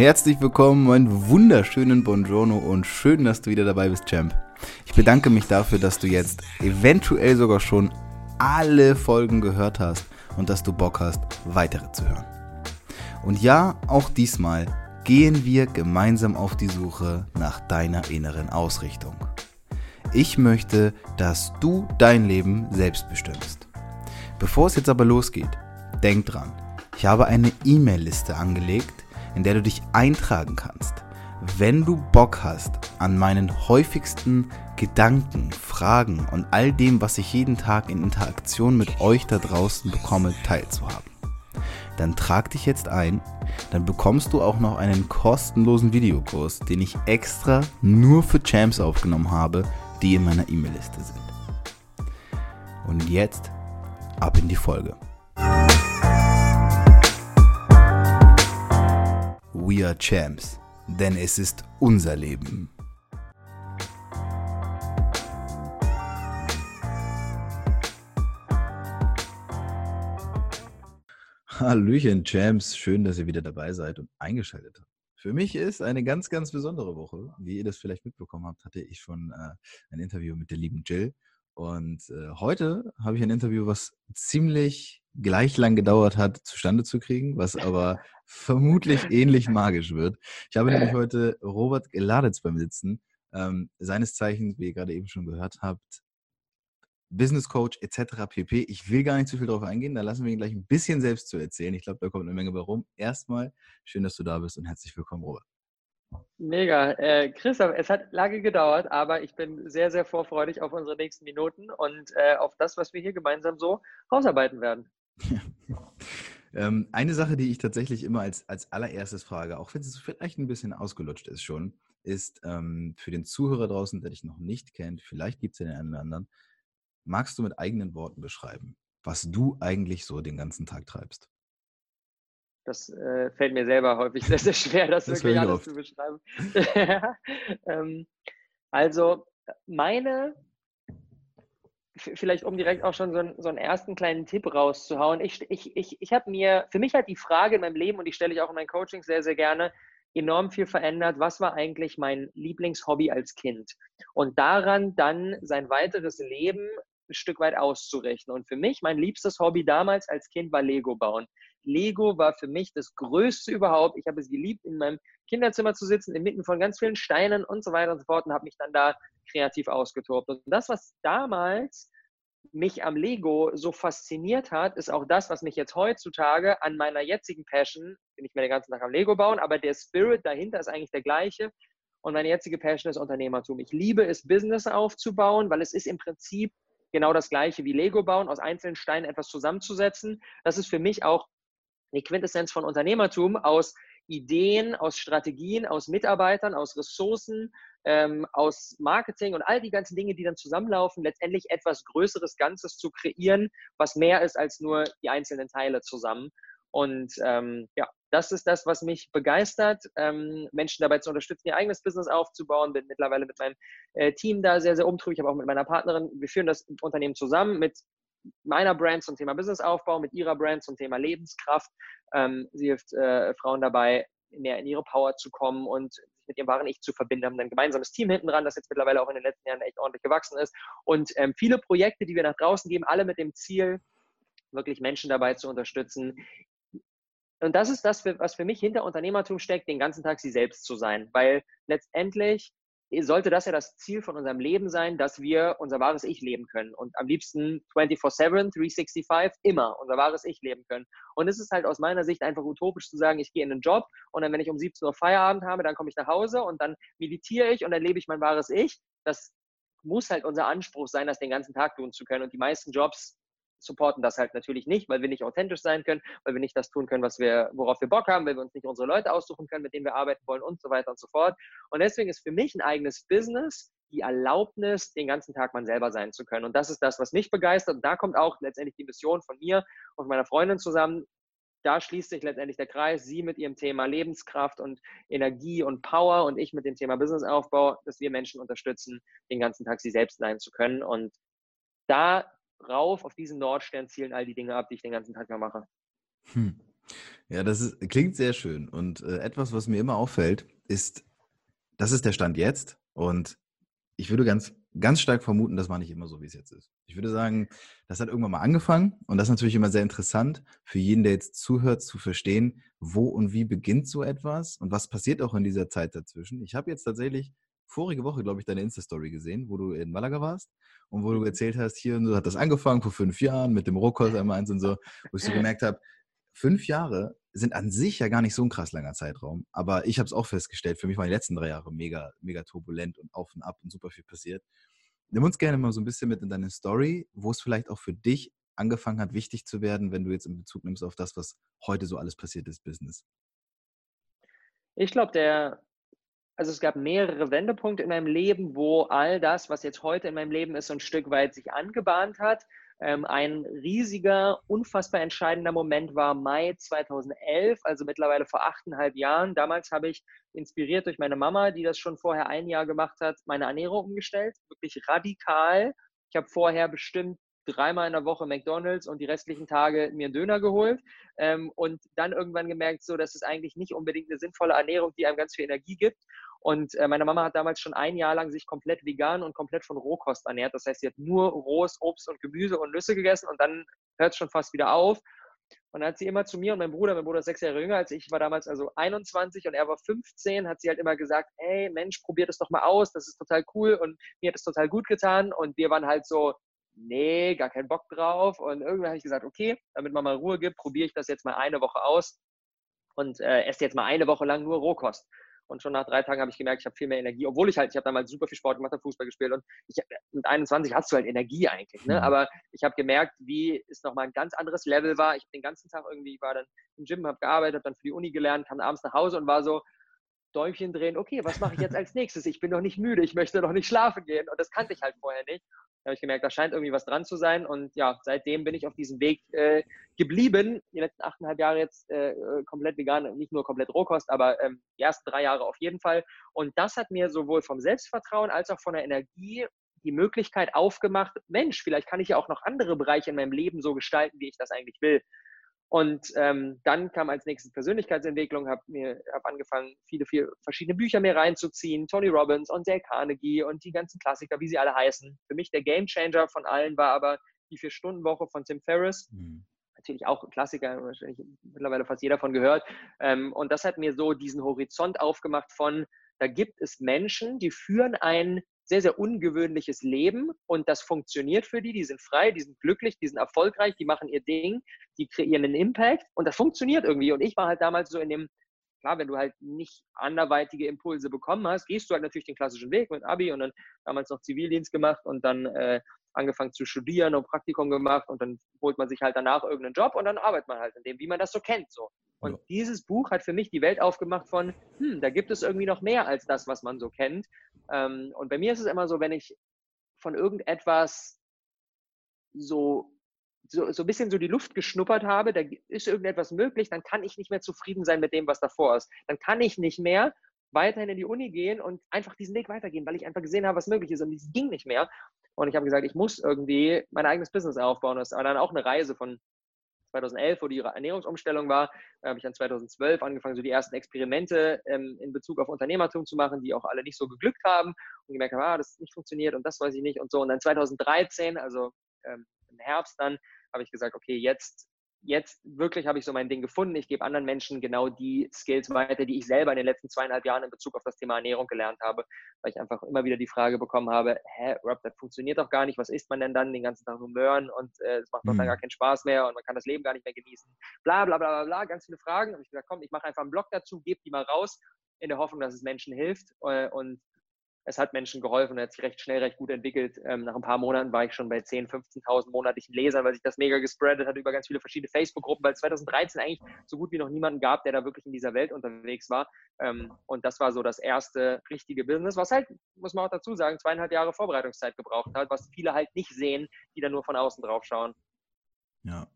Herzlich willkommen, einen wunderschönen Buongiorno und schön, dass du wieder dabei bist, Champ. Ich bedanke mich dafür, dass du jetzt eventuell sogar schon alle Folgen gehört hast und dass du Bock hast, weitere zu hören. Und ja, auch diesmal gehen wir gemeinsam auf die Suche nach deiner inneren Ausrichtung. Ich möchte, dass du dein Leben selbst bestimmst. Bevor es jetzt aber losgeht, denk dran, ich habe eine E-Mail-Liste angelegt, in der du dich eintragen kannst. Wenn du Bock hast, an meinen häufigsten Gedanken, Fragen und all dem, was ich jeden Tag in Interaktion mit euch da draußen bekomme, teilzuhaben, dann trag dich jetzt ein. Dann bekommst du auch noch einen kostenlosen Videokurs, den ich extra nur für Champs aufgenommen habe, die in meiner E-Mail-Liste sind. Und jetzt ab in die Folge. We are Champs, denn es ist unser Leben. Hallöchen, Champs. Schön, dass ihr wieder dabei seid und eingeschaltet habt. Für mich ist eine ganz, ganz besondere Woche. Wie ihr das vielleicht mitbekommen habt, hatte ich schon äh, ein Interview mit der lieben Jill. Und äh, heute habe ich ein Interview, was ziemlich gleich lang gedauert hat, zustande zu kriegen, was aber vermutlich ähnlich magisch wird. Ich habe nämlich heute Robert Geladitz beim Sitzen. Ähm, seines Zeichens, wie ihr gerade eben schon gehört habt, Business Coach etc. pp. Ich will gar nicht zu viel darauf eingehen, da lassen wir ihn gleich ein bisschen selbst zu erzählen. Ich glaube, da kommt eine Menge bei rum. Erstmal schön, dass du da bist und herzlich willkommen, Robert. Mega. Äh, Christoph, es hat lange gedauert, aber ich bin sehr, sehr vorfreudig auf unsere nächsten Minuten und äh, auf das, was wir hier gemeinsam so rausarbeiten werden. ähm, eine Sache, die ich tatsächlich immer als, als allererstes frage, auch wenn es vielleicht ein bisschen ausgelutscht ist schon, ist ähm, für den Zuhörer draußen, der dich noch nicht kennt, vielleicht gibt es ja den einen oder anderen, magst du mit eigenen Worten beschreiben, was du eigentlich so den ganzen Tag treibst? Das äh, fällt mir selber häufig sehr, sehr schwer, das, das wirklich alles oft. zu beschreiben. ähm, also meine, vielleicht um direkt auch schon so, ein, so einen ersten kleinen Tipp rauszuhauen. Ich, ich, ich, ich habe mir, für mich hat die Frage in meinem Leben, und die stelle ich auch in meinen Coachings sehr, sehr gerne, enorm viel verändert. Was war eigentlich mein Lieblingshobby als Kind? Und daran dann sein weiteres Leben ein Stück weit auszurichten. Und für mich, mein liebstes Hobby damals als Kind war Lego bauen. Lego war für mich das Größte überhaupt. Ich habe es geliebt, in meinem Kinderzimmer zu sitzen, inmitten von ganz vielen Steinen und so weiter und so fort und habe mich dann da kreativ ausgetobt. Und das, was damals mich am Lego so fasziniert hat, ist auch das, was mich jetzt heutzutage an meiner jetzigen Passion, bin ich mir den ganzen Tag am Lego bauen, aber der Spirit dahinter ist eigentlich der gleiche. Und meine jetzige Passion ist Unternehmertum. Ich liebe es, Business aufzubauen, weil es ist im Prinzip genau das gleiche wie Lego bauen, aus einzelnen Steinen etwas zusammenzusetzen. Das ist für mich auch die Quintessenz von Unternehmertum aus Ideen, aus Strategien, aus Mitarbeitern, aus Ressourcen, ähm, aus Marketing und all die ganzen Dinge, die dann zusammenlaufen, letztendlich etwas Größeres Ganzes zu kreieren, was mehr ist als nur die einzelnen Teile zusammen. Und ähm, ja, das ist das, was mich begeistert, ähm, Menschen dabei zu unterstützen, ihr eigenes Business aufzubauen. Bin mittlerweile mit meinem äh, Team da sehr, sehr umtriebig, aber auch mit meiner Partnerin. Wir führen das Unternehmen zusammen mit meiner Brand zum Thema Businessaufbau, mit ihrer Brand zum Thema Lebenskraft. Ähm, sie hilft äh, Frauen dabei, mehr in ihre Power zu kommen und mit ihrem wahren Ich zu verbinden. Wir haben ein gemeinsames Team hinten dran, das jetzt mittlerweile auch in den letzten Jahren echt ordentlich gewachsen ist. Und ähm, viele Projekte, die wir nach draußen geben, alle mit dem Ziel, wirklich Menschen dabei zu unterstützen, und das ist das, was für mich hinter Unternehmertum steckt, den ganzen Tag sie selbst zu sein. Weil letztendlich sollte das ja das Ziel von unserem Leben sein, dass wir unser wahres Ich leben können. Und am liebsten 24-7, 365, immer unser wahres Ich leben können. Und es ist halt aus meiner Sicht einfach utopisch zu sagen, ich gehe in einen Job und dann, wenn ich um 17 Uhr Feierabend habe, dann komme ich nach Hause und dann meditiere ich und dann lebe ich mein wahres Ich. Das muss halt unser Anspruch sein, das den ganzen Tag tun zu können. Und die meisten Jobs supporten das halt natürlich nicht, weil wir nicht authentisch sein können, weil wir nicht das tun können, was wir, worauf wir Bock haben, weil wir uns nicht unsere Leute aussuchen können, mit denen wir arbeiten wollen und so weiter und so fort. Und deswegen ist für mich ein eigenes Business die Erlaubnis, den ganzen Tag man selber sein zu können. Und das ist das, was mich begeistert. Und da kommt auch letztendlich die Mission von mir und meiner Freundin zusammen. Da schließt sich letztendlich der Kreis. Sie mit ihrem Thema Lebenskraft und Energie und Power und ich mit dem Thema Businessaufbau, dass wir Menschen unterstützen, den ganzen Tag sie selbst sein zu können. Und da rauf auf diesen Nordstern zielen all die Dinge ab, die ich den ganzen Tag mal mache. Hm. Ja, das ist, klingt sehr schön. Und äh, etwas, was mir immer auffällt, ist, das ist der Stand jetzt. Und ich würde ganz, ganz stark vermuten, das war nicht immer so, wie es jetzt ist. Ich würde sagen, das hat irgendwann mal angefangen. Und das ist natürlich immer sehr interessant für jeden, der jetzt zuhört, zu verstehen, wo und wie beginnt so etwas und was passiert auch in dieser Zeit dazwischen. Ich habe jetzt tatsächlich vorige Woche, glaube ich, deine Insta-Story gesehen, wo du in Malaga warst und wo du mhm. erzählt hast, hier und so hat das angefangen vor fünf Jahren mit dem Rohkost einmal eins und so, wo ich so gemerkt habe, fünf Jahre sind an sich ja gar nicht so ein krass langer Zeitraum, aber ich habe es auch festgestellt, für mich waren die letzten drei Jahre mega, mega turbulent und auf und ab und super viel passiert. Nimm uns gerne mal so ein bisschen mit in deine Story, wo es vielleicht auch für dich angefangen hat, wichtig zu werden, wenn du jetzt in Bezug nimmst auf das, was heute so alles passiert ist, Business. Ich glaube, der also es gab mehrere Wendepunkte in meinem Leben, wo all das, was jetzt heute in meinem Leben ist, so ein Stück weit sich angebahnt hat. Ähm, ein riesiger, unfassbar entscheidender Moment war Mai 2011, also mittlerweile vor achteinhalb Jahren. Damals habe ich, inspiriert durch meine Mama, die das schon vorher ein Jahr gemacht hat, meine Ernährung umgestellt. Wirklich radikal. Ich habe vorher bestimmt dreimal in der Woche McDonalds und die restlichen Tage mir einen Döner geholt ähm, und dann irgendwann gemerkt, so, dass es eigentlich nicht unbedingt eine sinnvolle Ernährung, die einem ganz viel Energie gibt. Und äh, meine Mama hat damals schon ein Jahr lang sich komplett vegan und komplett von Rohkost ernährt. Das heißt, sie hat nur rohes Obst und Gemüse und Nüsse gegessen und dann hört es schon fast wieder auf. Und dann hat sie immer zu mir und meinem Bruder, mein Bruder ist sechs Jahre jünger als ich, war damals also 21 und er war 15, hat sie halt immer gesagt, hey Mensch, probier das doch mal aus, das ist total cool und mir hat es total gut getan und wir waren halt so, nee, gar keinen Bock drauf. Und irgendwann habe ich gesagt, okay, damit man mal Ruhe gibt, probiere ich das jetzt mal eine Woche aus und äh, esse jetzt mal eine Woche lang nur Rohkost. Und schon nach drei Tagen habe ich gemerkt, ich habe viel mehr Energie, obwohl ich halt, ich habe damals super viel Sport gemacht, habe Fußball gespielt und ich, mit 21 hast du halt Energie eigentlich. Ne? Mhm. Aber ich habe gemerkt, wie es nochmal ein ganz anderes Level war. Ich den ganzen Tag irgendwie, ich war dann im Gym, habe gearbeitet, habe dann für die Uni gelernt, kam abends nach Hause und war so, Däumchen drehen, okay, was mache ich jetzt als nächstes? Ich bin noch nicht müde, ich möchte noch nicht schlafen gehen. Und das kannte ich halt vorher nicht. Da habe ich gemerkt, da scheint irgendwie was dran zu sein. Und ja, seitdem bin ich auf diesem Weg äh, geblieben. Die letzten achteinhalb Jahre jetzt äh, komplett vegan, nicht nur komplett Rohkost, aber ähm, die ersten drei Jahre auf jeden Fall. Und das hat mir sowohl vom Selbstvertrauen als auch von der Energie die Möglichkeit aufgemacht, Mensch, vielleicht kann ich ja auch noch andere Bereiche in meinem Leben so gestalten, wie ich das eigentlich will. Und ähm, dann kam als nächstes Persönlichkeitsentwicklung, habe mir hab angefangen, viele, viele verschiedene Bücher mehr reinzuziehen. Tony Robbins und Dale Carnegie und die ganzen Klassiker, wie sie alle heißen. Für mich der Gamechanger von allen war aber die Vier-Stunden-Woche von Tim Ferriss. Mhm. Natürlich auch ein Klassiker, wahrscheinlich mittlerweile fast jeder von gehört. Ähm, und das hat mir so diesen Horizont aufgemacht von, da gibt es Menschen, die führen ein sehr, sehr ungewöhnliches Leben und das funktioniert für die. Die sind frei, die sind glücklich, die sind erfolgreich, die machen ihr Ding, die kreieren einen Impact und das funktioniert irgendwie. Und ich war halt damals so in dem, klar, wenn du halt nicht anderweitige Impulse bekommen hast, gehst du halt natürlich den klassischen Weg mit Abi und dann damals noch Zivildienst gemacht und dann äh, angefangen zu studieren und Praktikum gemacht und dann holt man sich halt danach irgendeinen Job und dann arbeitet man halt in dem, wie man das so kennt. So. Und ja. dieses Buch hat für mich die Welt aufgemacht von, hm, da gibt es irgendwie noch mehr als das, was man so kennt. Ähm, und bei mir ist es immer so, wenn ich von irgendetwas so, so, so ein bisschen so die Luft geschnuppert habe, da ist irgendetwas möglich, dann kann ich nicht mehr zufrieden sein mit dem, was davor ist. Dann kann ich nicht mehr weiterhin in die Uni gehen und einfach diesen Weg weitergehen, weil ich einfach gesehen habe, was möglich ist. Und es ging nicht mehr. Und ich habe gesagt, ich muss irgendwie mein eigenes Business aufbauen. Das war dann auch eine Reise von 2011, wo die Ernährungsumstellung war, habe ich dann 2012 angefangen, so die ersten Experimente ähm, in Bezug auf Unternehmertum zu machen, die auch alle nicht so geglückt haben und gemerkt habe, ah, das nicht funktioniert und das weiß ich nicht und so. Und dann 2013, also ähm, im Herbst dann, habe ich gesagt, okay, jetzt jetzt wirklich habe ich so mein Ding gefunden. Ich gebe anderen Menschen genau die Skills weiter, die ich selber in den letzten zweieinhalb Jahren in Bezug auf das Thema Ernährung gelernt habe, weil ich einfach immer wieder die Frage bekommen habe, hä, Rob, das funktioniert doch gar nicht, was isst man denn dann den ganzen Tag nur Möhren und äh, es macht doch mhm. dann gar keinen Spaß mehr und man kann das Leben gar nicht mehr genießen, bla bla bla bla, bla ganz viele Fragen. Und ich gesagt, komm, ich mache einfach einen Blog dazu, gebe die mal raus, in der Hoffnung, dass es Menschen hilft äh, und es hat Menschen geholfen und hat sich recht schnell, recht gut entwickelt. Ähm, nach ein paar Monaten war ich schon bei 10.000, 15.000 monatlichen Lesern, weil sich das mega gespreadet hat über ganz viele verschiedene Facebook-Gruppen, weil es 2013 eigentlich so gut wie noch niemanden gab, der da wirklich in dieser Welt unterwegs war. Ähm, und das war so das erste richtige Business, was halt, muss man auch dazu sagen, zweieinhalb Jahre Vorbereitungszeit gebraucht hat, was viele halt nicht sehen, die da nur von außen drauf schauen. Ja.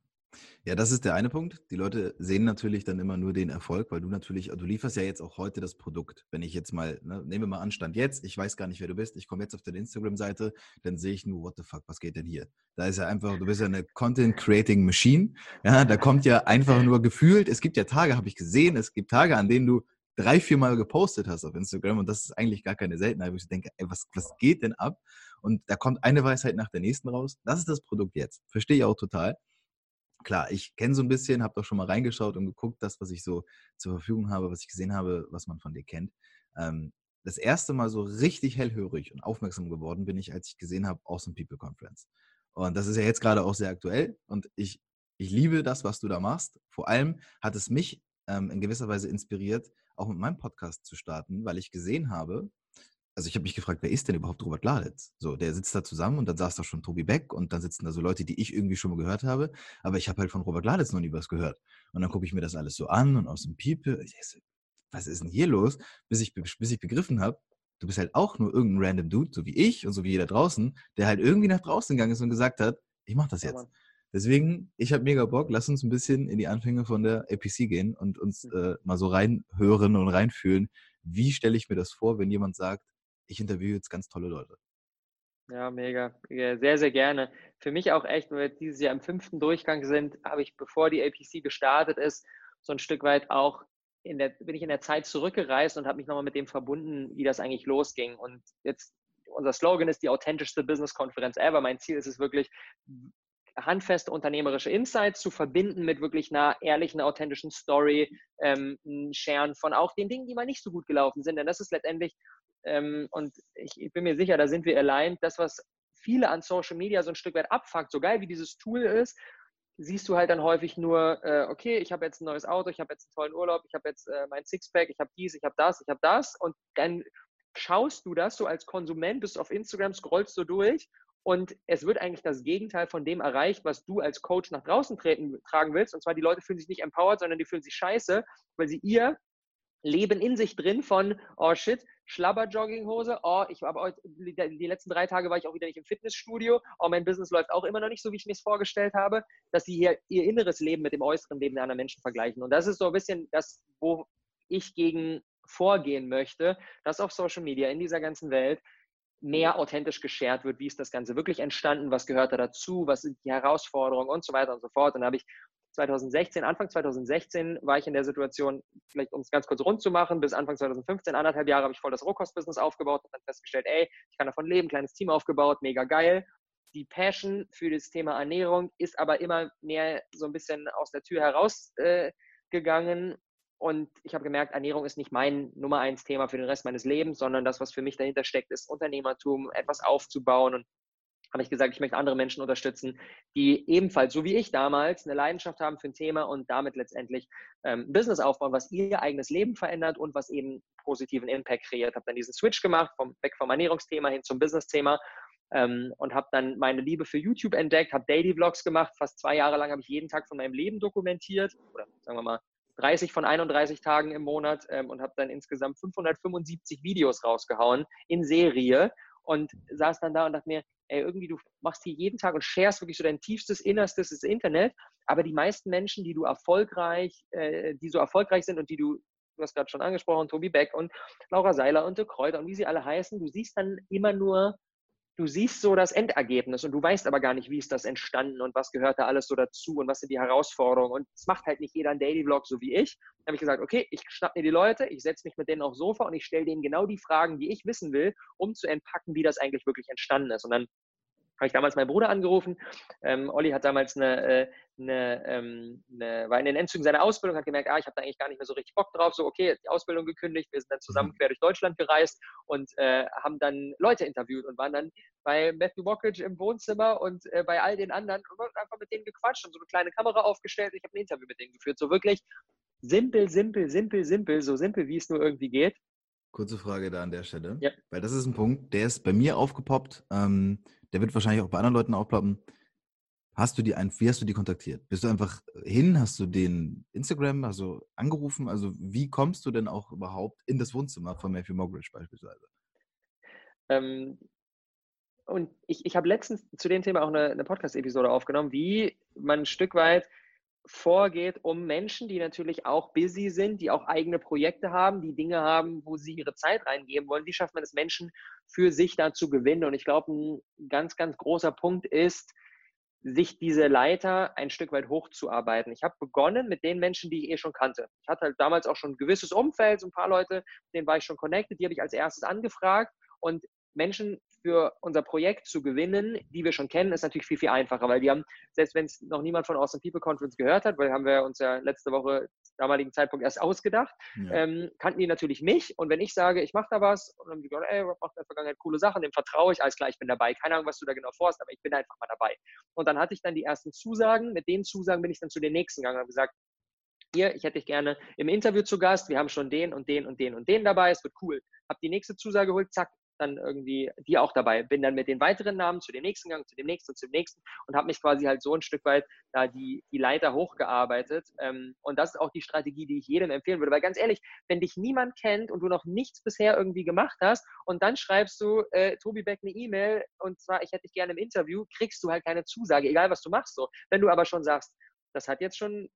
Ja, das ist der eine Punkt. Die Leute sehen natürlich dann immer nur den Erfolg, weil du natürlich, du lieferst ja jetzt auch heute das Produkt. Wenn ich jetzt mal, ne, nehmen wir mal Anstand jetzt, ich weiß gar nicht, wer du bist, ich komme jetzt auf deine Instagram-Seite, dann sehe ich nur, what the fuck, was geht denn hier? Da ist ja einfach, du bist ja eine Content-Creating Machine. Ja, da kommt ja einfach nur gefühlt, es gibt ja Tage, habe ich gesehen, es gibt Tage, an denen du drei, vier Mal gepostet hast auf Instagram und das ist eigentlich gar keine Seltenheit, wo ich denke, ey, was, was geht denn ab? Und da kommt eine Weisheit nach der nächsten raus. Das ist das Produkt jetzt. Verstehe ich auch total klar, ich kenne so ein bisschen, habe doch schon mal reingeschaut und geguckt, das, was ich so zur Verfügung habe, was ich gesehen habe, was man von dir kennt. Ähm, das erste Mal so richtig hellhörig und aufmerksam geworden bin ich, als ich gesehen habe, Awesome People Conference. Und das ist ja jetzt gerade auch sehr aktuell und ich, ich liebe das, was du da machst. Vor allem hat es mich ähm, in gewisser Weise inspiriert, auch mit meinem Podcast zu starten, weil ich gesehen habe, also ich habe mich gefragt, wer ist denn überhaupt Robert Gladitz? So, der sitzt da zusammen und dann saß da schon Tobi Beck und dann sitzen da so Leute, die ich irgendwie schon mal gehört habe, aber ich habe halt von Robert Gladitz noch nie was gehört. Und dann gucke ich mir das alles so an und aus dem Piepe, so, was ist denn hier los? Bis ich, bis ich begriffen habe, du bist halt auch nur irgendein random Dude, so wie ich und so wie jeder draußen, der halt irgendwie nach draußen gegangen ist und gesagt hat, ich mache das jetzt. Deswegen, ich habe mega Bock, lass uns ein bisschen in die Anfänge von der APC gehen und uns mhm. äh, mal so reinhören und reinfühlen. Wie stelle ich mir das vor, wenn jemand sagt, ich interviewe jetzt ganz tolle Leute. Ja, mega. Sehr, sehr gerne. Für mich auch echt, wenn wir dieses Jahr im fünften Durchgang sind, habe ich, bevor die APC gestartet ist, so ein Stück weit auch in der, bin ich in der Zeit zurückgereist und habe mich nochmal mit dem verbunden, wie das eigentlich losging. Und jetzt, unser Slogan ist die authentischste Business-Konferenz ever. Mein Ziel ist es wirklich, handfeste unternehmerische Insights zu verbinden mit wirklich einer ehrlichen, authentischen Story, ähm, Scheren von auch den Dingen, die mal nicht so gut gelaufen sind. Denn das ist letztendlich ähm, und ich, ich, bin mir sicher, da sind wir allein. Das, was viele an Social Media so ein Stück weit abfuckt, so geil wie dieses Tool ist, siehst du halt dann häufig nur, äh, okay, ich habe jetzt ein neues Auto, ich habe jetzt einen tollen Urlaub, ich habe jetzt äh, mein Sixpack, ich habe dies, ich habe das, ich habe das und dann schaust du das so als Konsument, bist auf Instagram, scrollst du durch und es wird eigentlich das Gegenteil von dem erreicht, was du als Coach nach draußen treten, tragen willst. Und zwar die Leute fühlen sich nicht empowered, sondern die fühlen sich scheiße, weil sie ihr Leben in sich drin von, oh shit, Schlabber-Jogginghose, oh, ich heute, die letzten drei Tage war ich auch wieder nicht im Fitnessstudio, oh, mein Business läuft auch immer noch nicht so, wie ich mir es vorgestellt habe, dass sie hier ihr inneres Leben mit dem äußeren Leben der anderen Menschen vergleichen. Und das ist so ein bisschen das, wo ich gegen vorgehen möchte, dass auf Social Media in dieser ganzen Welt mehr authentisch geshared wird, wie ist das Ganze wirklich entstanden, was gehört da dazu, was sind die Herausforderungen und so weiter und so fort. Und da habe ich 2016, Anfang 2016 war ich in der Situation, vielleicht um es ganz kurz rund zu machen, bis Anfang 2015, anderthalb Jahre habe ich voll das Rohkost-Business aufgebaut und dann festgestellt, ey, ich kann davon leben, kleines Team aufgebaut, mega geil. Die Passion für das Thema Ernährung ist aber immer mehr so ein bisschen aus der Tür herausgegangen. Äh, und ich habe gemerkt, Ernährung ist nicht mein Nummer eins Thema für den Rest meines Lebens, sondern das, was für mich dahinter steckt, ist Unternehmertum, etwas aufzubauen und habe ich gesagt, ich möchte andere Menschen unterstützen, die ebenfalls, so wie ich damals, eine Leidenschaft haben für ein Thema und damit letztendlich ähm, ein Business aufbauen, was ihr eigenes Leben verändert und was eben positiven Impact kreiert. Habe dann diesen Switch gemacht, vom, weg vom Ernährungsthema hin zum Business-Thema ähm, und habe dann meine Liebe für YouTube entdeckt, habe Daily Vlogs gemacht. Fast zwei Jahre lang habe ich jeden Tag von meinem Leben dokumentiert oder sagen wir mal 30 von 31 Tagen im Monat ähm, und habe dann insgesamt 575 Videos rausgehauen in Serie und saß dann da und dachte mir, ey, irgendwie du machst hier jeden Tag und sharest wirklich so dein tiefstes Innerstes ins Internet, aber die meisten Menschen, die du erfolgreich, äh, die so erfolgreich sind und die du, du hast gerade schon angesprochen, Tobi Beck und Laura Seiler und De Kräuter und wie sie alle heißen, du siehst dann immer nur du siehst so das Endergebnis und du weißt aber gar nicht, wie ist das entstanden und was gehört da alles so dazu und was sind die Herausforderungen. Und es macht halt nicht jeder ein Daily Vlog so wie ich. Dann habe ich gesagt, okay, ich schnapp mir die Leute, ich setze mich mit denen aufs Sofa und ich stelle denen genau die Fragen, die ich wissen will, um zu entpacken, wie das eigentlich wirklich entstanden ist. Und dann habe ich damals meinen Bruder angerufen. Ähm, Olli hat damals eine, äh, eine, ähm, eine, war in den Endzügen seiner Ausbildung, hat gemerkt, ah, ich habe da eigentlich gar nicht mehr so richtig Bock drauf. So, okay, die Ausbildung gekündigt, wir sind dann zusammen mhm. quer durch Deutschland gereist und äh, haben dann Leute interviewt und waren dann bei Matthew Walkage im Wohnzimmer und äh, bei all den anderen und einfach mit denen gequatscht und so eine kleine Kamera aufgestellt. Ich habe ein Interview mit denen geführt. So wirklich simpel, simpel, simpel, simpel, so simpel, wie es nur irgendwie geht. Kurze Frage da an der Stelle. Ja. Weil das ist ein Punkt, der ist bei mir aufgepoppt. Ähm, der wird wahrscheinlich auch bei anderen Leuten aufploppen. Hast du die ein, wie hast du die kontaktiert? Bist du einfach hin? Hast du den Instagram also angerufen? Also wie kommst du denn auch überhaupt in das Wohnzimmer von Matthew Mogridge beispielsweise? Ähm, und ich, ich habe letztens zu dem Thema auch eine, eine Podcast-Episode aufgenommen, wie man ein Stück weit vorgeht, um Menschen, die natürlich auch busy sind, die auch eigene Projekte haben, die Dinge haben, wo sie ihre Zeit reingeben wollen. Wie schafft man es, Menschen für sich da zu gewinnen? Und ich glaube, ein ganz, ganz großer Punkt ist, sich diese Leiter ein Stück weit hochzuarbeiten. Ich habe begonnen mit den Menschen, die ich eh schon kannte. Ich hatte halt damals auch schon ein gewisses Umfeld, so ein paar Leute, denen war ich schon connected, die habe ich als erstes angefragt und Menschen für unser Projekt zu gewinnen, die wir schon kennen, ist natürlich viel, viel einfacher, weil die haben, selbst wenn es noch niemand von Awesome People Conference gehört hat, weil haben wir uns ja letzte Woche damaligen Zeitpunkt erst ausgedacht, ja. ähm, kannten die natürlich mich und wenn ich sage, ich mache da was und dann haben die gesagt, ey, Rob macht in der Vergangenheit coole Sachen, dem vertraue ich, alles klar, ich bin dabei, keine Ahnung, was du da genau vorhast, aber ich bin einfach mal dabei. Und dann hatte ich dann die ersten Zusagen, mit den Zusagen bin ich dann zu den nächsten gegangen und habe gesagt, hier, ich hätte dich gerne im Interview zu Gast, wir haben schon den und den und den und den dabei, es wird cool. Hab die nächste Zusage geholt, zack, dann irgendwie die auch dabei. Bin dann mit den weiteren Namen zu dem nächsten Gang, zu dem nächsten und zum nächsten und habe mich quasi halt so ein Stück weit da die, die Leiter hochgearbeitet. Ähm, und das ist auch die Strategie, die ich jedem empfehlen würde. Weil ganz ehrlich, wenn dich niemand kennt und du noch nichts bisher irgendwie gemacht hast und dann schreibst du äh, Tobi Beck eine E-Mail und zwar, ich hätte dich gerne im Interview, kriegst du halt keine Zusage, egal was du machst. So. Wenn du aber schon sagst, das hat jetzt schon,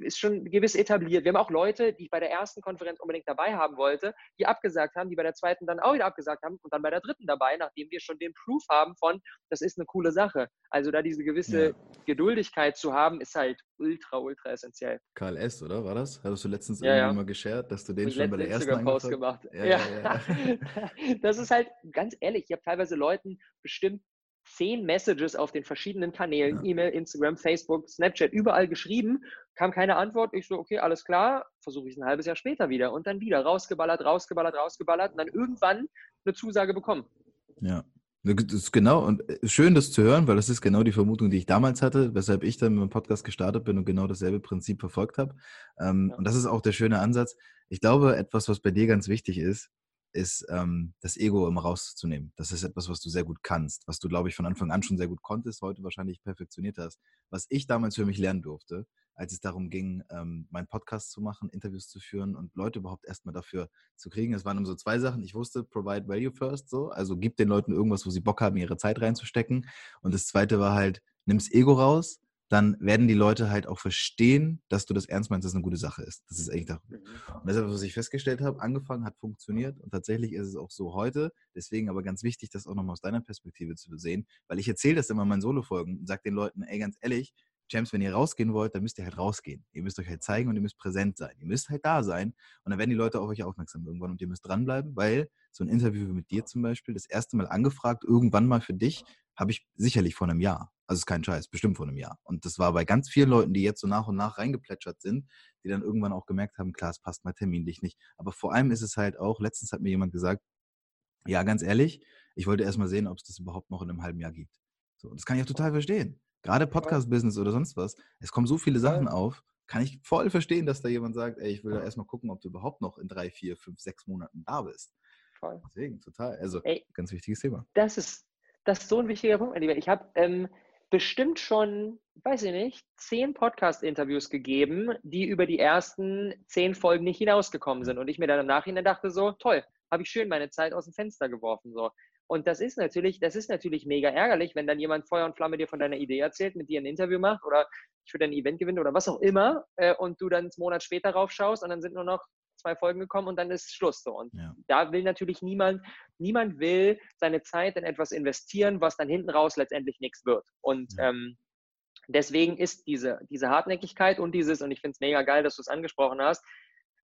ist schon gewiss etabliert. Wir haben auch Leute, die ich bei der ersten Konferenz unbedingt dabei haben wollte, die abgesagt haben, die bei der zweiten dann auch wieder abgesagt haben und dann bei der dritten dabei, nachdem wir schon den Proof haben von, das ist eine coole Sache. Also da diese gewisse ja. Geduldigkeit zu haben, ist halt ultra, ultra essentiell. Karl S., oder? War das? Hattest du letztens ja, irgendwie ja. mal geshared, dass du den schon bei der ersten Post gemacht ja, ja. das ist halt, ganz ehrlich, ich habe teilweise Leuten bestimmt zehn Messages auf den verschiedenen Kanälen, ja. E-Mail, Instagram, Facebook, Snapchat, überall geschrieben, kam keine Antwort. Ich so, okay, alles klar, versuche ich es ein halbes Jahr später wieder und dann wieder rausgeballert, rausgeballert, rausgeballert und dann irgendwann eine Zusage bekommen. Ja. Das ist genau und äh, schön, das zu hören, weil das ist genau die Vermutung, die ich damals hatte, weshalb ich dann mit dem Podcast gestartet bin und genau dasselbe Prinzip verfolgt habe. Ähm. Und das ist auch der schöne Ansatz. Ich glaube, etwas, was bei dir ganz wichtig ist, ist ähm, das Ego immer rauszunehmen. Das ist etwas, was du sehr gut kannst, was du, glaube ich, von Anfang an schon sehr gut konntest, heute wahrscheinlich perfektioniert hast. Was ich damals für mich lernen durfte, als es darum ging, ähm, meinen Podcast zu machen, Interviews zu führen und Leute überhaupt erstmal dafür zu kriegen. Es waren nur so zwei Sachen. Ich wusste, provide value first, so. Also gib den Leuten irgendwas, wo sie Bock haben, ihre Zeit reinzustecken. Und das zweite war halt, nimm's Ego raus dann werden die Leute halt auch verstehen, dass du das ernst meinst, dass es eine gute Sache ist. Das ist eigentlich das. Mhm. Und deshalb, was ich festgestellt habe, angefangen hat funktioniert und tatsächlich ist es auch so heute. Deswegen aber ganz wichtig, das auch nochmal aus deiner Perspektive zu sehen, weil ich erzähle das immer in meinen Solo-Folgen und sage den Leuten, ey, ganz ehrlich, James, wenn ihr rausgehen wollt, dann müsst ihr halt rausgehen. Ihr müsst euch halt zeigen und ihr müsst präsent sein. Ihr müsst halt da sein und dann werden die Leute auf euch aufmerksam irgendwann und ihr müsst dranbleiben, weil so ein Interview mit dir zum Beispiel, das erste Mal angefragt, irgendwann mal für dich, habe ich sicherlich vor einem Jahr. Also ist kein Scheiß, bestimmt vor einem Jahr. Und das war bei ganz vielen Leuten, die jetzt so nach und nach reingeplätschert sind, die dann irgendwann auch gemerkt haben, klar, es passt mal terminlich nicht. Aber vor allem ist es halt auch, letztens hat mir jemand gesagt, ja, ganz ehrlich, ich wollte erst mal sehen, ob es das überhaupt noch in einem halben Jahr gibt. So, das kann ich auch total verstehen. Gerade Podcast-Business oder sonst was. Es kommen so viele Sachen auf. Kann ich voll verstehen, dass da jemand sagt, ey, ich will da erstmal gucken, ob du überhaupt noch in drei, vier, fünf, sechs Monaten da bist. Voll. Deswegen, total. Also, ey, ganz wichtiges Thema. Das ist, das ist so ein wichtiger Punkt, mein Lieber. Ich habe ähm, bestimmt schon, weiß ich nicht, zehn Podcast-Interviews gegeben, die über die ersten zehn Folgen nicht hinausgekommen sind. Und ich mir dann im Nachhinein dachte so, toll, habe ich schön meine Zeit aus dem Fenster geworfen. So. Und das ist natürlich, das ist natürlich mega ärgerlich, wenn dann jemand Feuer und Flamme dir von deiner Idee erzählt, mit dir ein Interview macht oder ich für dein Event gewinne oder was auch immer äh, und du dann einen Monat später raufschaust und dann sind nur noch zwei Folgen gekommen und dann ist Schluss so. Und ja. da will natürlich niemand, niemand will seine Zeit in etwas investieren, was dann hinten raus letztendlich nichts wird. Und ja. ähm, deswegen ist diese, diese Hartnäckigkeit und dieses, und ich finde es mega geil, dass du es angesprochen hast,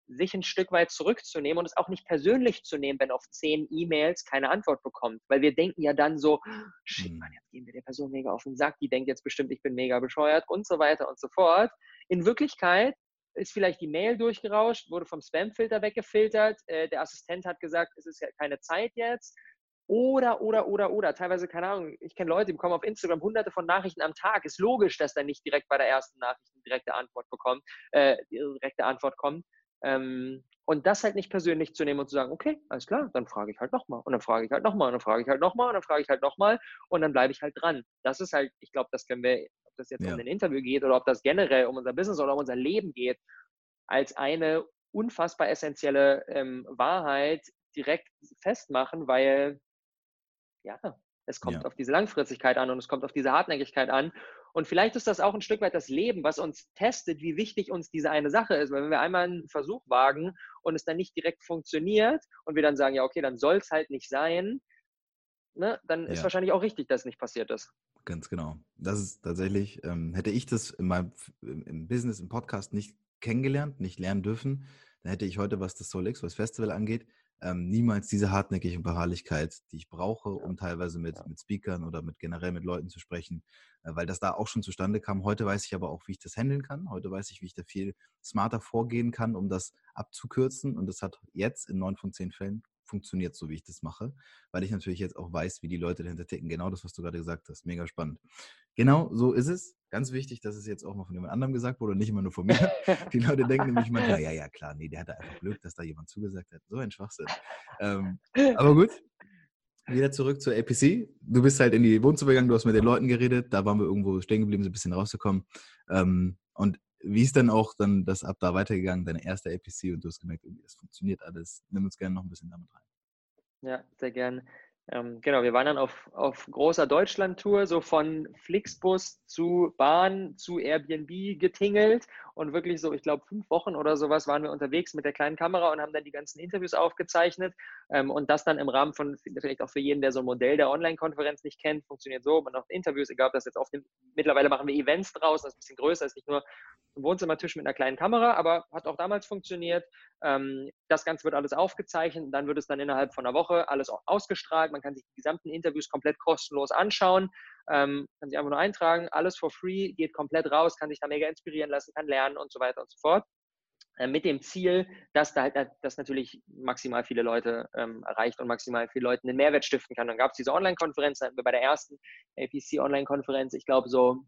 sich ein Stück weit zurückzunehmen und es auch nicht persönlich zu nehmen, wenn auf zehn E-Mails keine Antwort bekommt. Weil wir denken ja dann so, shit, Mann, jetzt gehen wir der Person mega auf den Sack, die denkt jetzt bestimmt, ich bin mega bescheuert und so weiter und so fort. In Wirklichkeit ist vielleicht die Mail durchgerauscht, wurde vom Spamfilter weggefiltert, äh, der Assistent hat gesagt, es ist ja keine Zeit jetzt. Oder, oder, oder, oder. Teilweise, keine Ahnung, ich kenne Leute, die bekommen auf Instagram hunderte von Nachrichten am Tag. Ist logisch, dass dann nicht direkt bei der ersten Nachricht eine direkte Antwort bekommt, äh, direkte Antwort kommt. Ähm, und das halt nicht persönlich zu nehmen und zu sagen, okay, alles klar, dann frage ich halt nochmal und dann frage ich halt nochmal und dann frage ich halt nochmal und dann frage ich halt nochmal und dann bleibe ich halt dran. Das ist halt, ich glaube, das können wir das jetzt ja. um ein Interview geht oder ob das generell um unser Business oder um unser Leben geht, als eine unfassbar essentielle ähm, Wahrheit direkt festmachen, weil ja, es kommt ja. auf diese Langfristigkeit an und es kommt auf diese Hartnäckigkeit an. Und vielleicht ist das auch ein Stück weit das Leben, was uns testet, wie wichtig uns diese eine Sache ist. Weil wenn wir einmal einen Versuch wagen und es dann nicht direkt funktioniert und wir dann sagen, ja, okay, dann soll es halt nicht sein, ne, dann ist wahrscheinlich auch richtig, dass es nicht passiert ist. Ganz genau. Das ist tatsächlich, ähm, hätte ich das in meinem, im Business, im Podcast nicht kennengelernt, nicht lernen dürfen, dann hätte ich heute, was das Soul X, was Festival angeht, ähm, niemals diese hartnäckige Beharrlichkeit, die ich brauche, um teilweise mit, mit Speakern oder mit generell mit Leuten zu sprechen, äh, weil das da auch schon zustande kam. Heute weiß ich aber auch, wie ich das handeln kann. Heute weiß ich, wie ich da viel smarter vorgehen kann, um das abzukürzen. Und das hat jetzt in neun von zehn Fällen funktioniert, so wie ich das mache, weil ich natürlich jetzt auch weiß, wie die Leute dahinter ticken. Genau das, was du gerade gesagt hast. Mega spannend. Genau so ist es. Ganz wichtig, dass es jetzt auch mal von jemand anderem gesagt wurde, nicht immer nur von mir. Die Leute denken nämlich manchmal, ja, ja, klar, nee, der hatte einfach Glück, dass da jemand zugesagt hat. So ein Schwachsinn. Ähm, aber gut, wieder zurück zur APC. Du bist halt in die Wohnzimmer gegangen, du hast mit den Leuten geredet, da waren wir irgendwo stehen geblieben, so ein bisschen rauszukommen. Ähm, und wie ist dann auch dann das ab da weitergegangen, deine erste APC und du hast gemerkt, irgendwie, das funktioniert alles. Nimm uns gerne noch ein bisschen damit rein. Ja, sehr gerne. Ähm, genau, wir waren dann auf, auf großer Deutschland-Tour, so von Flixbus zu Bahn zu Airbnb getingelt und wirklich so, ich glaube, fünf Wochen oder sowas waren wir unterwegs mit der kleinen Kamera und haben dann die ganzen Interviews aufgezeichnet ähm, und das dann im Rahmen von, vielleicht auch für jeden, der so ein Modell der Online-Konferenz nicht kennt, funktioniert so, man macht Interviews, egal ob das jetzt auf dem, mittlerweile machen wir Events draus, das ist ein bisschen größer, ist nicht nur ein Wohnzimmertisch mit einer kleinen Kamera, aber hat auch damals funktioniert. Ähm, das Ganze wird alles aufgezeichnet und dann wird es dann innerhalb von einer Woche alles ausgestrahlt. Man kann sich die gesamten Interviews komplett kostenlos anschauen, ähm, kann sich einfach nur eintragen, alles for free, geht komplett raus, kann sich da mega inspirieren lassen, kann lernen und so weiter und so fort äh, mit dem Ziel, dass da halt das natürlich maximal viele Leute ähm, erreicht und maximal viele Leuten einen Mehrwert stiften kann. Dann gab es diese Online-Konferenz, hatten wir bei der ersten APC Online-Konferenz, ich glaube so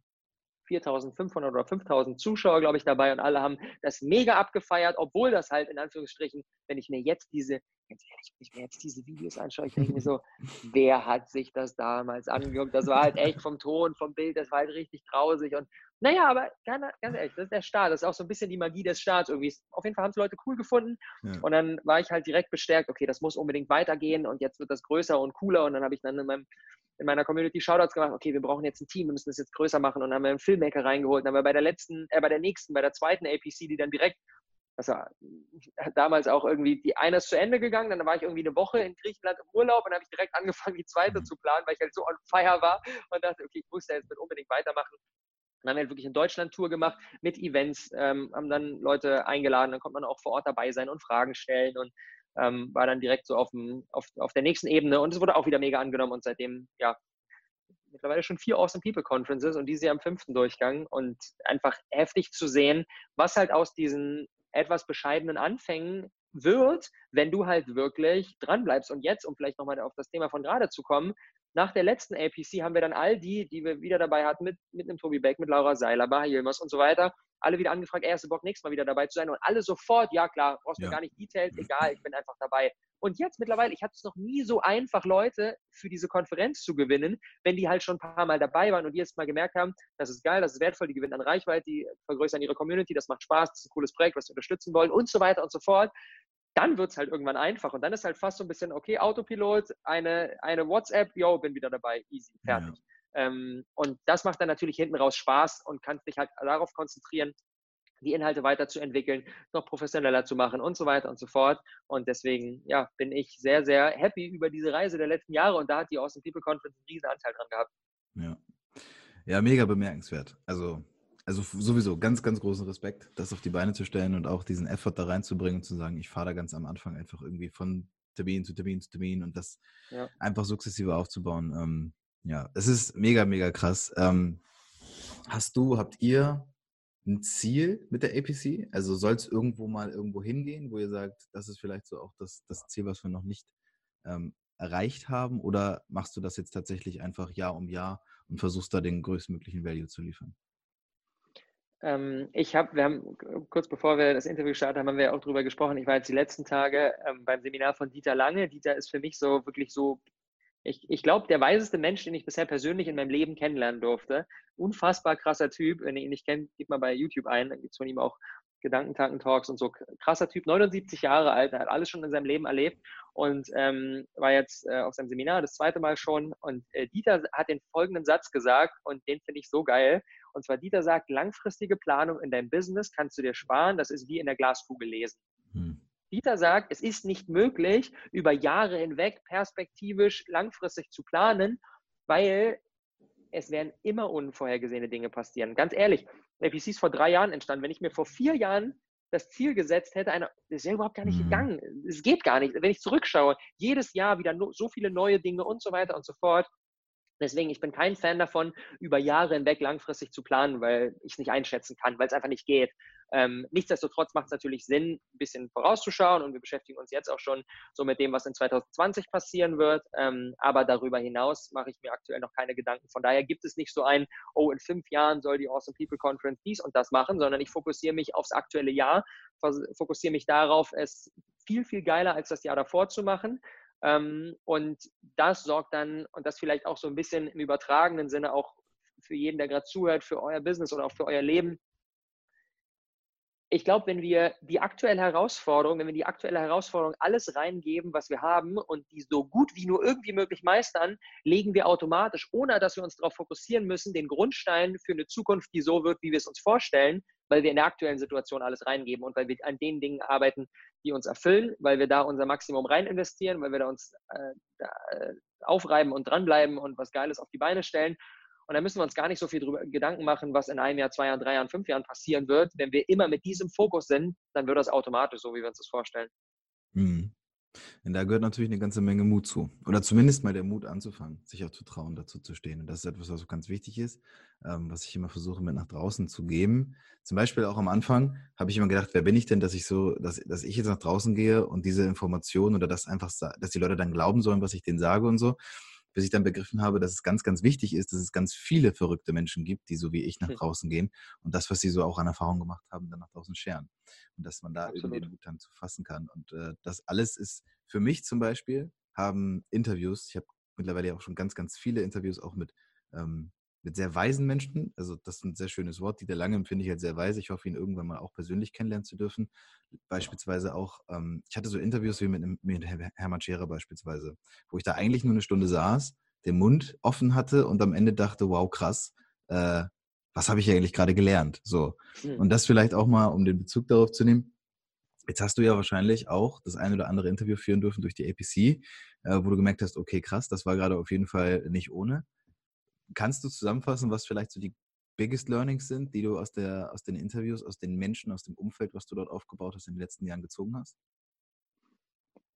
4.500 oder 5.000 Zuschauer, glaube ich, dabei und alle haben das mega abgefeiert, obwohl das halt in Anführungsstrichen, wenn ich mir jetzt diese, ganz ehrlich, wenn ich mir jetzt diese Videos anschaue, ich denke mir so, wer hat sich das damals angeguckt? Das war halt echt vom Ton, vom Bild, das war halt richtig grausig und naja, aber ganz, ehrlich, das ist der Start, das ist auch so ein bisschen die Magie des Starts irgendwie. Auf jeden Fall haben es Leute cool gefunden ja. und dann war ich halt direkt bestärkt, okay, das muss unbedingt weitergehen und jetzt wird das größer und cooler und dann habe ich dann in meinem in meiner Community Shoutouts gemacht, okay, wir brauchen jetzt ein Team, wir müssen das jetzt größer machen und dann haben wir einen Filmmaker reingeholt. Dann haben wir bei der letzten, äh, bei der nächsten, bei der zweiten APC, die dann direkt, das war damals auch irgendwie, die eine ist zu Ende gegangen, dann war ich irgendwie eine Woche in Griechenland im Urlaub und dann habe ich direkt angefangen, die zweite mhm. zu planen, weil ich halt so on fire war und dachte, okay, ich muss da jetzt mit unbedingt weitermachen. Dann haben wir halt wirklich eine Deutschland-Tour gemacht mit Events, ähm, haben dann Leute eingeladen, dann konnte man auch vor Ort dabei sein und Fragen stellen und ähm, war dann direkt so auf, dem, auf, auf der nächsten Ebene und es wurde auch wieder mega angenommen und seitdem, ja, mittlerweile schon vier Awesome People Conferences und diese am fünften Durchgang und einfach heftig zu sehen, was halt aus diesen etwas bescheidenen Anfängen wird, wenn du halt wirklich dranbleibst. Und jetzt, um vielleicht nochmal auf das Thema von gerade zu kommen, nach der letzten APC haben wir dann all die, die wir wieder dabei hatten, mit, mit einem Tobi Beck, mit Laura Seiler, Baha Yilmaz und so weiter, alle wieder angefragt, ey, hast du Bock, nächstes Mal wieder dabei zu sein? Und alle sofort, ja klar, brauchst du ja. gar nicht Details, egal, ich bin einfach dabei. Und jetzt mittlerweile, ich hatte es noch nie so einfach, Leute für diese Konferenz zu gewinnen, wenn die halt schon ein paar Mal dabei waren und die jetzt mal gemerkt haben, das ist geil, das ist wertvoll, die gewinnen an Reichweite, die vergrößern ihre Community, das macht Spaß, das ist ein cooles Projekt, was sie unterstützen wollen und so weiter und so fort dann wird es halt irgendwann einfach. Und dann ist halt fast so ein bisschen, okay, Autopilot, eine, eine WhatsApp, yo, bin wieder dabei, easy, fertig. Ja. Ähm, und das macht dann natürlich hinten raus Spaß und kannst dich halt darauf konzentrieren, die Inhalte weiterzuentwickeln, noch professioneller zu machen und so weiter und so fort. Und deswegen, ja, bin ich sehr, sehr happy über diese Reise der letzten Jahre und da hat die Awesome People Conference einen riesen Anteil dran gehabt. Ja. Ja, mega bemerkenswert. Also, also sowieso ganz, ganz großen Respekt, das auf die Beine zu stellen und auch diesen Effort da reinzubringen und zu sagen, ich fahre da ganz am Anfang einfach irgendwie von Termin zu Termin zu Termin und das ja. einfach sukzessive aufzubauen. Ähm, ja, es ist mega, mega krass. Ähm, hast du, habt ihr ein Ziel mit der APC? Also soll es irgendwo mal irgendwo hingehen, wo ihr sagt, das ist vielleicht so auch das, das Ziel, was wir noch nicht ähm, erreicht haben? Oder machst du das jetzt tatsächlich einfach Jahr um Jahr und versuchst da den größtmöglichen Value zu liefern? Ähm, ich habe, wir haben kurz bevor wir das Interview gestartet haben, haben wir auch darüber gesprochen. Ich war jetzt die letzten Tage ähm, beim Seminar von Dieter Lange. Dieter ist für mich so wirklich so ich, ich glaube, der weiseste Mensch, den ich bisher persönlich in meinem Leben kennenlernen durfte. Unfassbar krasser Typ. Wenn ihr ihn nicht kennt, gebt mal bei YouTube ein. Da gibt es von ihm auch Gedankentanken-Talks und so. Krasser Typ, 79 Jahre alt, hat alles schon in seinem Leben erlebt und ähm, war jetzt äh, auf seinem Seminar das zweite Mal schon. Und äh, Dieter hat den folgenden Satz gesagt und den finde ich so geil. Und zwar Dieter sagt, langfristige Planung in deinem Business kannst du dir sparen, das ist wie in der Glaskugel lesen. Hm. Dieter sagt, es ist nicht möglich, über Jahre hinweg perspektivisch langfristig zu planen, weil es werden immer unvorhergesehene Dinge passieren. Ganz ehrlich, APC ist vor drei Jahren entstanden. Wenn ich mir vor vier Jahren das Ziel gesetzt hätte, eine, das ist ja überhaupt gar nicht mhm. gegangen. Es geht gar nicht. Wenn ich zurückschaue, jedes Jahr wieder so viele neue Dinge und so weiter und so fort. Deswegen, ich bin kein Fan davon, über Jahre hinweg langfristig zu planen, weil ich es nicht einschätzen kann, weil es einfach nicht geht. Ähm, nichtsdestotrotz macht es natürlich Sinn, ein bisschen vorauszuschauen und wir beschäftigen uns jetzt auch schon so mit dem, was in 2020 passieren wird. Ähm, aber darüber hinaus mache ich mir aktuell noch keine Gedanken. Von daher gibt es nicht so ein, oh, in fünf Jahren soll die Awesome People Conference dies und das machen, sondern ich fokussiere mich aufs aktuelle Jahr, fokussiere mich darauf, es viel, viel geiler als das Jahr davor zu machen. Ähm, und das sorgt dann, und das vielleicht auch so ein bisschen im übertragenen Sinne auch für jeden, der gerade zuhört, für euer Business oder auch für euer Leben, ich glaube, wenn wir die aktuelle Herausforderung, wenn wir die aktuelle Herausforderung alles reingeben, was wir haben und die so gut wie nur irgendwie möglich meistern, legen wir automatisch, ohne dass wir uns darauf fokussieren müssen, den Grundstein für eine Zukunft, die so wird, wie wir es uns vorstellen, weil wir in der aktuellen Situation alles reingeben und weil wir an den Dingen arbeiten, die uns erfüllen, weil wir da unser Maximum rein investieren, weil wir da uns äh, da, äh, aufreiben und dranbleiben und was Geiles auf die Beine stellen und da müssen wir uns gar nicht so viel drüber Gedanken machen, was in einem Jahr, zwei Jahren, drei Jahren, fünf Jahren passieren wird. Wenn wir immer mit diesem Fokus sind, dann wird das automatisch so, wie wir uns das vorstellen. Und da gehört natürlich eine ganze Menge Mut zu. Oder zumindest mal der Mut anzufangen, sich auch zu trauen, dazu zu stehen. Und das ist etwas, was ganz wichtig ist, ähm, was ich immer versuche, mit nach draußen zu geben. Zum Beispiel auch am Anfang habe ich immer gedacht, wer bin ich denn, dass ich so, dass, dass ich jetzt nach draußen gehe und diese Informationen oder das einfach, dass die Leute dann glauben sollen, was ich denen sage und so bis ich dann begriffen habe, dass es ganz, ganz wichtig ist, dass es ganz viele verrückte Menschen gibt, die so wie ich nach hm. draußen gehen und das, was sie so auch an Erfahrung gemacht haben, dann nach draußen scheren. Und dass man da Absolut. irgendwie den Mut dann zu fassen kann. Und äh, das alles ist für mich zum Beispiel, haben Interviews, ich habe mittlerweile auch schon ganz, ganz viele Interviews auch mit ähm, mit sehr weisen Menschen. Also das ist ein sehr schönes Wort. Dieter Lange empfinde ich halt sehr weise. Ich hoffe, ihn irgendwann mal auch persönlich kennenlernen zu dürfen. Beispielsweise auch, ähm, ich hatte so Interviews wie mit, mit Hermann Scherer beispielsweise, wo ich da eigentlich nur eine Stunde saß, den Mund offen hatte und am Ende dachte, wow, krass, äh, was habe ich eigentlich gerade gelernt? So. Mhm. Und das vielleicht auch mal, um den Bezug darauf zu nehmen. Jetzt hast du ja wahrscheinlich auch das ein oder andere Interview führen dürfen durch die APC, äh, wo du gemerkt hast, okay, krass, das war gerade auf jeden Fall nicht ohne. Kannst du zusammenfassen, was vielleicht so die biggest learnings sind, die du aus, der, aus den Interviews, aus den Menschen, aus dem Umfeld, was du dort aufgebaut hast, in den letzten Jahren gezogen hast?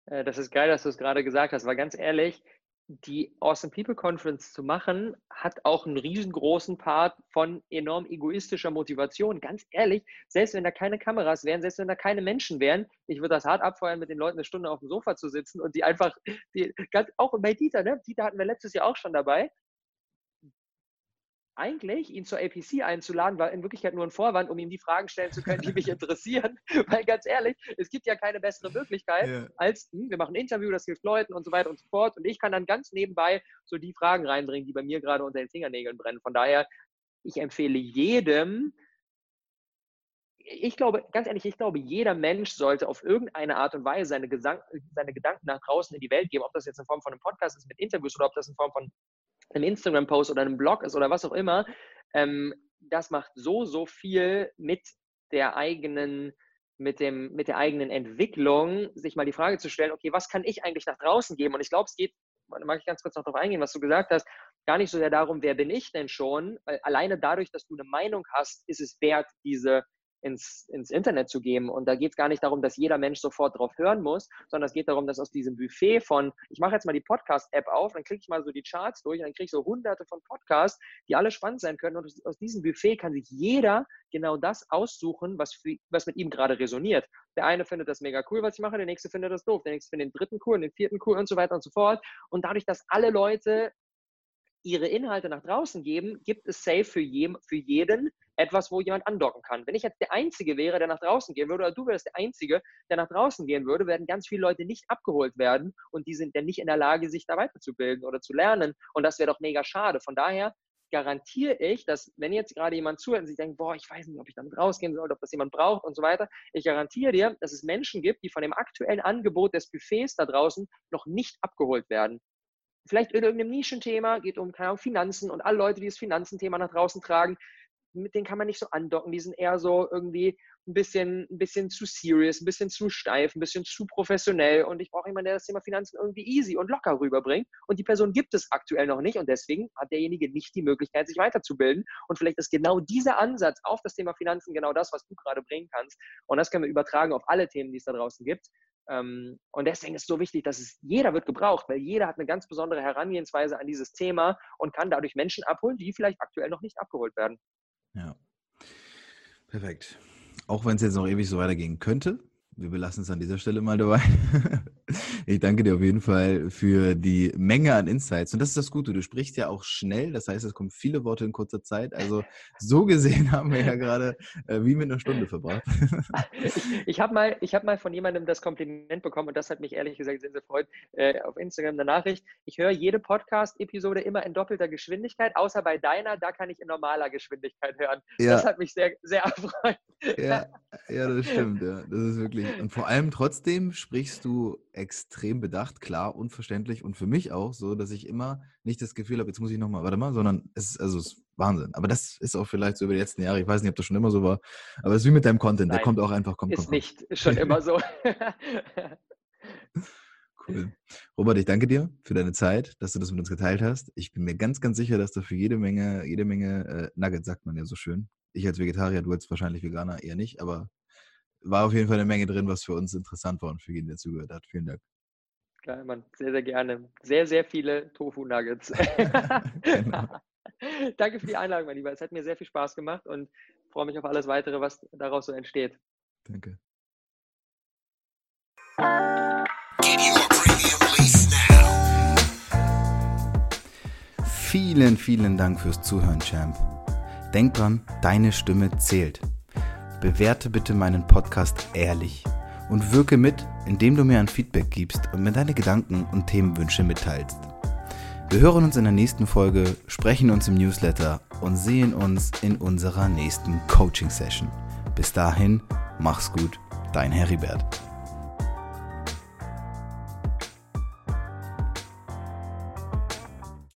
Äh, das ist geil, dass du es gerade gesagt hast, weil ganz ehrlich, die Awesome People Conference zu machen, hat auch einen riesengroßen Part von enorm egoistischer Motivation. Ganz ehrlich, selbst wenn da keine Kameras wären, selbst wenn da keine Menschen wären, ich würde das hart abfeuern, mit den Leuten eine Stunde auf dem Sofa zu sitzen und die einfach, die, auch bei Dieter, ne? Dieter hatten wir letztes Jahr auch schon dabei, eigentlich ihn zur APC einzuladen, war in Wirklichkeit nur ein Vorwand, um ihm die Fragen stellen zu können, die mich interessieren. Weil ganz ehrlich, es gibt ja keine bessere Möglichkeit, ja. als hm, wir machen ein Interview, das hilft Leuten und so weiter und so fort. Und ich kann dann ganz nebenbei so die Fragen reinbringen, die bei mir gerade unter den Fingernägeln brennen. Von daher, ich empfehle jedem, ich glaube, ganz ehrlich, ich glaube, jeder Mensch sollte auf irgendeine Art und Weise seine, Gesang, seine Gedanken nach draußen in die Welt geben, ob das jetzt in Form von einem Podcast ist mit Interviews oder ob das in Form von einem Instagram-Post oder einem Blog ist oder was auch immer, ähm, das macht so, so viel mit der eigenen, mit, dem, mit der eigenen Entwicklung, sich mal die Frage zu stellen, okay, was kann ich eigentlich nach draußen geben? Und ich glaube, es geht, da mag ich ganz kurz noch darauf eingehen, was du gesagt hast, gar nicht so sehr darum, wer bin ich denn schon, weil alleine dadurch, dass du eine Meinung hast, ist es wert, diese ins, ins Internet zu geben. Und da geht es gar nicht darum, dass jeder Mensch sofort drauf hören muss, sondern es geht darum, dass aus diesem Buffet von, ich mache jetzt mal die Podcast-App auf, dann klicke ich mal so die Charts durch und dann kriege ich so hunderte von Podcasts, die alle spannend sein können. Und aus diesem Buffet kann sich jeder genau das aussuchen, was, für, was mit ihm gerade resoniert. Der eine findet das mega cool, was ich mache, der nächste findet das doof, der nächste findet den dritten cool, den vierten cool und so weiter und so fort. Und dadurch, dass alle Leute ihre Inhalte nach draußen geben, gibt es safe für, je, für jeden etwas, wo jemand andocken kann. Wenn ich jetzt der Einzige wäre, der nach draußen gehen würde, oder du wärst der Einzige, der nach draußen gehen würde, werden ganz viele Leute nicht abgeholt werden und die sind dann nicht in der Lage, sich da weiterzubilden oder zu lernen. Und das wäre doch mega schade. Von daher, garantiere ich, dass wenn jetzt gerade jemand zuhört und sich denkt, boah, ich weiß nicht, ob ich damit rausgehen soll, ob das jemand braucht und so weiter, ich garantiere dir, dass es Menschen gibt, die von dem aktuellen Angebot des Buffets da draußen noch nicht abgeholt werden. Vielleicht in irgendeinem Nischenthema, geht um keine Ahnung, Finanzen und alle Leute, die das Finanzenthema nach draußen tragen, mit denen kann man nicht so andocken. Die sind eher so irgendwie ein bisschen, ein bisschen zu serious, ein bisschen zu steif, ein bisschen zu professionell. Und ich brauche jemanden, der das Thema Finanzen irgendwie easy und locker rüberbringt. Und die Person gibt es aktuell noch nicht. Und deswegen hat derjenige nicht die Möglichkeit, sich weiterzubilden. Und vielleicht ist genau dieser Ansatz auf das Thema Finanzen genau das, was du gerade bringen kannst. Und das können wir übertragen auf alle Themen, die es da draußen gibt. Ähm, und deswegen ist es so wichtig, dass es jeder wird gebraucht, weil jeder hat eine ganz besondere Herangehensweise an dieses Thema und kann dadurch Menschen abholen, die vielleicht aktuell noch nicht abgeholt werden. Ja. Perfekt. Auch wenn es jetzt noch ewig so weitergehen könnte, wir belassen es an dieser Stelle mal dabei. Ich danke dir auf jeden Fall für die Menge an Insights. Und das ist das Gute, du sprichst ja auch schnell, das heißt, es kommen viele Worte in kurzer Zeit. Also so gesehen haben wir ja gerade äh, wie mit einer Stunde verbracht. Ich, ich habe mal, hab mal von jemandem das Kompliment bekommen und das hat mich ehrlich gesagt sehr, sehr freut, äh, auf Instagram eine Nachricht. Ich höre jede Podcast-Episode immer in doppelter Geschwindigkeit, außer bei deiner, da kann ich in normaler Geschwindigkeit hören. Ja. Das hat mich sehr, sehr erfreut. Ja, ja, das stimmt. Ja. Das ist wirklich. Und vor allem trotzdem sprichst du extrem bedacht, klar, unverständlich und für mich auch so, dass ich immer nicht das Gefühl habe, jetzt muss ich nochmal, warte mal, sondern es ist, also es ist Wahnsinn. Aber das ist auch vielleicht so über die letzten Jahre, ich weiß nicht, ob das schon immer so war, aber es ist wie mit deinem Content, Nein, der kommt auch einfach, kommt, ist kommt. Ist nicht schon immer so. Cool. Robert, ich danke dir für deine Zeit, dass du das mit uns geteilt hast. Ich bin mir ganz, ganz sicher, dass du für jede Menge, jede Menge äh, Nuggets, sagt man ja so schön. Ich als Vegetarier, du als wahrscheinlich Veganer eher nicht, aber war auf jeden Fall eine Menge drin, was für uns interessant war und für jeden, der zugehört hat. Vielen Dank. Klar, Mann, sehr, sehr gerne. Sehr, sehr viele Tofu-Nuggets. genau. Danke für die Einladung, mein Lieber. Es hat mir sehr viel Spaß gemacht und freue mich auf alles weitere, was daraus so entsteht. Danke. Vielen, vielen Dank fürs Zuhören, Champ. Denk dran, deine Stimme zählt bewerte bitte meinen Podcast ehrlich und wirke mit, indem du mir ein Feedback gibst und mir deine Gedanken und Themenwünsche mitteilst. Wir hören uns in der nächsten Folge, sprechen uns im Newsletter und sehen uns in unserer nächsten Coaching-Session. Bis dahin, mach's gut, dein Heribert.